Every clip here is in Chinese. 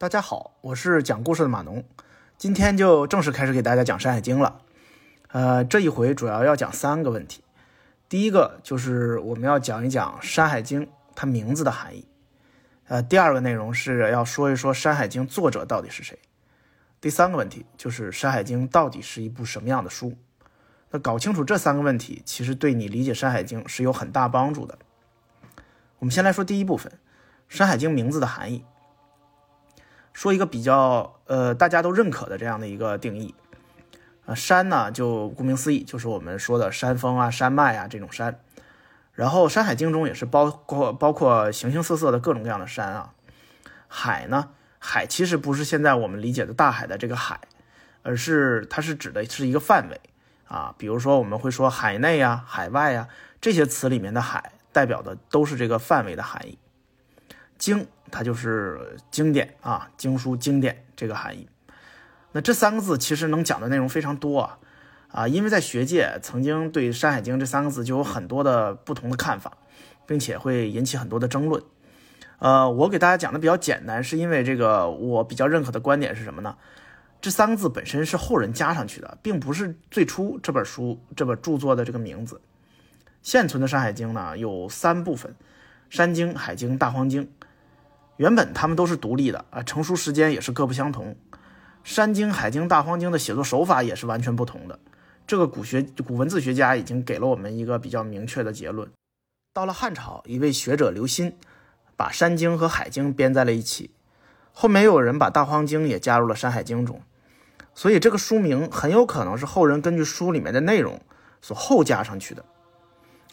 大家好，我是讲故事的马农，今天就正式开始给大家讲《山海经》了。呃，这一回主要要讲三个问题。第一个就是我们要讲一讲《山海经》它名字的含义。呃，第二个内容是要说一说《山海经》作者到底是谁。第三个问题就是《山海经》到底是一部什么样的书。那搞清楚这三个问题，其实对你理解《山海经》是有很大帮助的。我们先来说第一部分，《山海经》名字的含义。说一个比较呃大家都认可的这样的一个定义。呃，山呢，就顾名思义，就是我们说的山峰啊、山脉啊这种山。然后《山海经》中也是包括包括形形色色的各种各样的山啊。海呢，海其实不是现在我们理解的大海的这个海，而是它是指的是一个范围啊。比如说我们会说海内啊、海外啊这些词里面的海，代表的都是这个范围的含义。经，它就是经典啊，经书、经典这个含义。那这三个字其实能讲的内容非常多啊，啊，因为在学界曾经对《山海经》这三个字就有很多的不同的看法，并且会引起很多的争论。呃，我给大家讲的比较简单，是因为这个我比较认可的观点是什么呢？这三个字本身是后人加上去的，并不是最初这本书这本著作的这个名字。现存的《山海经》呢有三部分：山经、海经、大荒经。原本他们都是独立的啊，成书时间也是各不相同。山经、海经、大荒经的写作手法也是完全不同的。这个古学古文字学家已经给了我们一个比较明确的结论。到了汉朝，一位学者刘歆把山经和海经编在了一起，后面又有人把大荒经也加入了山海经中，所以这个书名很有可能是后人根据书里面的内容所后加上去的。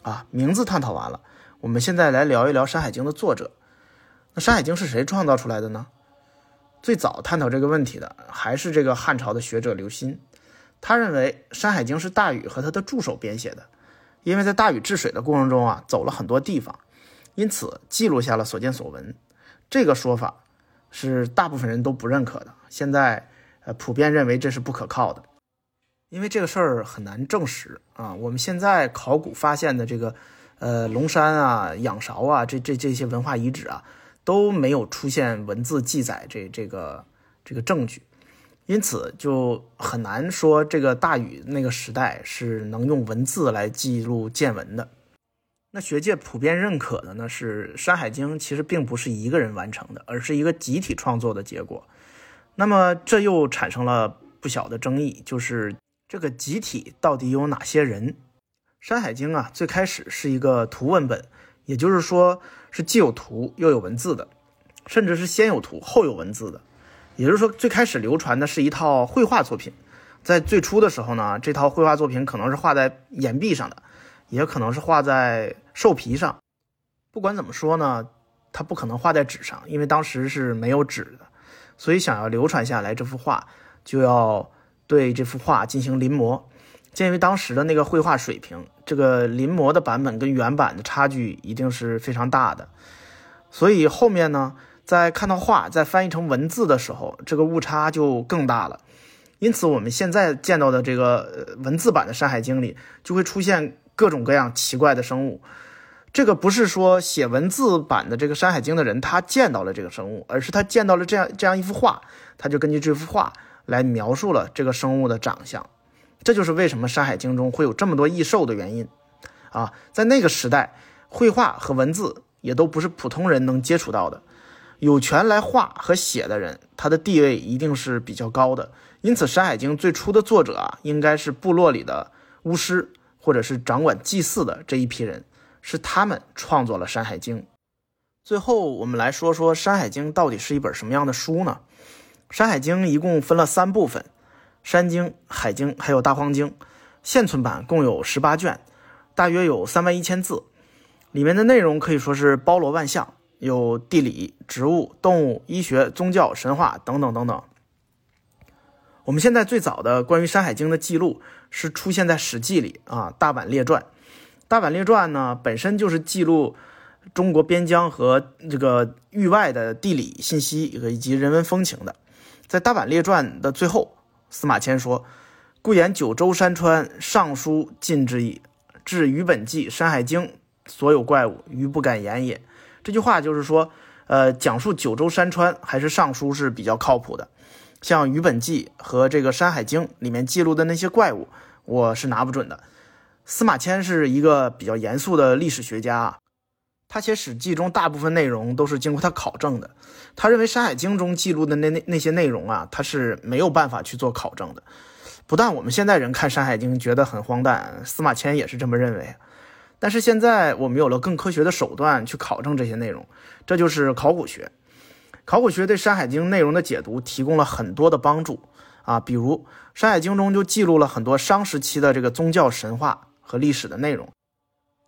啊，名字探讨完了，我们现在来聊一聊山海经的作者。《山海经》是谁创造出来的呢？最早探讨这个问题的还是这个汉朝的学者刘歆。他认为《山海经》是大禹和他的助手编写的，因为在大禹治水的过程中啊，走了很多地方，因此记录下了所见所闻。这个说法是大部分人都不认可的，现在呃普遍认为这是不可靠的，因为这个事儿很难证实啊。我们现在考古发现的这个呃龙山啊、仰韶啊这这这些文化遗址啊。都没有出现文字记载这这个这个证据，因此就很难说这个大禹那个时代是能用文字来记录见闻的。那学界普遍认可的呢是《山海经》其实并不是一个人完成的，而是一个集体创作的结果。那么这又产生了不小的争议，就是这个集体到底有哪些人？《山海经》啊，最开始是一个图文本。也就是说，是既有图又有文字的，甚至是先有图后有文字的。也就是说，最开始流传的是一套绘画作品。在最初的时候呢，这套绘画作品可能是画在岩壁上的，也可能是画在兽皮上。不管怎么说呢，它不可能画在纸上，因为当时是没有纸的。所以，想要流传下来这幅画，就要对这幅画进行临摹。鉴于当时的那个绘画水平，这个临摹的版本跟原版的差距一定是非常大的，所以后面呢，在看到画再翻译成文字的时候，这个误差就更大了。因此，我们现在见到的这个文字版的《山海经》里，就会出现各种各样奇怪的生物。这个不是说写文字版的这个《山海经》的人他见到了这个生物，而是他见到了这样这样一幅画，他就根据这幅画来描述了这个生物的长相。这就是为什么《山海经》中会有这么多异兽的原因，啊，在那个时代，绘画和文字也都不是普通人能接触到的，有权来画和写的人，他的地位一定是比较高的。因此，《山海经》最初的作者啊，应该是部落里的巫师，或者是掌管祭祀的这一批人，是他们创作了《山海经》。最后，我们来说说《山海经》到底是一本什么样的书呢？《山海经》一共分了三部分。山经、海经还有大荒经，现存版共有十八卷，大约有三万一千字，里面的内容可以说是包罗万象，有地理、植物、动物、医学、宗教、神话等等等等。我们现在最早的关于《山海经》的记录是出现在《史记》里啊，《大阪列传》。《大阪列传》呢本身就是记录中国边疆和这个域外的地理信息以及人文风情的，在《大阪列传》的最后。司马迁说：“故言九州山川尚书尽之矣。至于本纪《山海经》，所有怪物，余不敢言也。”这句话就是说，呃，讲述九州山川还是《尚书》是比较靠谱的。像《虞本纪》和这个《山海经》里面记录的那些怪物，我是拿不准的。司马迁是一个比较严肃的历史学家，他写《史记》中大部分内容都是经过他考证的。他认为《山海经》中记录的那那那些内容啊，他是没有办法去做考证的。不但我们现在人看《山海经》觉得很荒诞，司马迁也是这么认为。但是现在我们有了更科学的手段去考证这些内容，这就是考古学。考古学对《山海经》内容的解读提供了很多的帮助啊，比如《山海经》中就记录了很多商时期的这个宗教神话和历史的内容，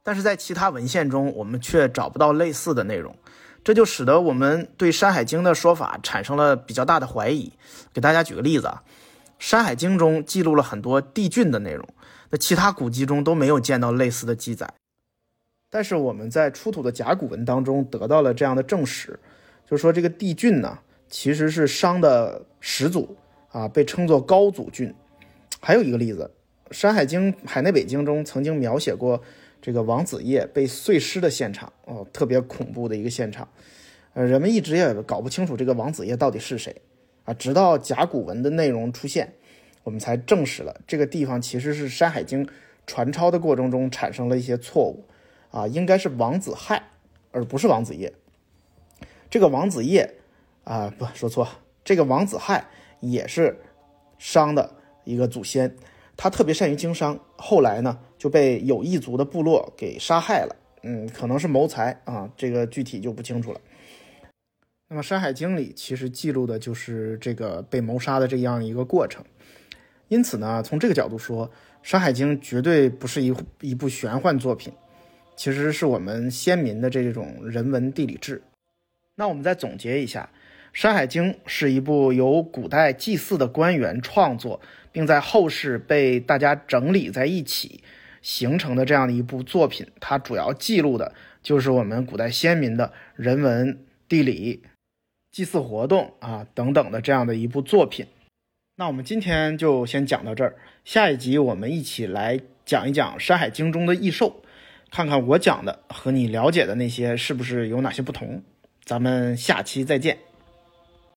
但是在其他文献中我们却找不到类似的内容，这就使得我们对《山海经》的说法产生了比较大的怀疑。给大家举个例子啊。《山海经》中记录了很多帝俊的内容，那其他古籍中都没有见到类似的记载。但是我们在出土的甲骨文当中得到了这样的证实，就是说这个帝俊呢，其实是商的始祖啊，被称作高祖峻。还有一个例子，《山海经·海内北经》中曾经描写过这个王子业被碎尸的现场哦，特别恐怖的一个现场。呃，人们一直也搞不清楚这个王子业到底是谁。啊，直到甲骨文的内容出现，我们才证实了这个地方其实是《山海经》传抄的过程中产生了一些错误，啊，应该是王子亥，而不是王子业。这个王子业，啊，不说错，这个王子亥也是商的一个祖先，他特别善于经商，后来呢就被有异族的部落给杀害了，嗯，可能是谋财啊，这个具体就不清楚了。那么《山海经》里其实记录的就是这个被谋杀的这样一个过程，因此呢，从这个角度说，《山海经》绝对不是一一部玄幻作品，其实是我们先民的这种人文地理志。那我们再总结一下，《山海经》是一部由古代祭祀的官员创作，并在后世被大家整理在一起形成的这样的一部作品。它主要记录的就是我们古代先民的人文地理。祭祀活动啊等等的这样的一部作品，那我们今天就先讲到这儿。下一集我们一起来讲一讲《山海经》中的异兽，看看我讲的和你了解的那些是不是有哪些不同。咱们下期再见。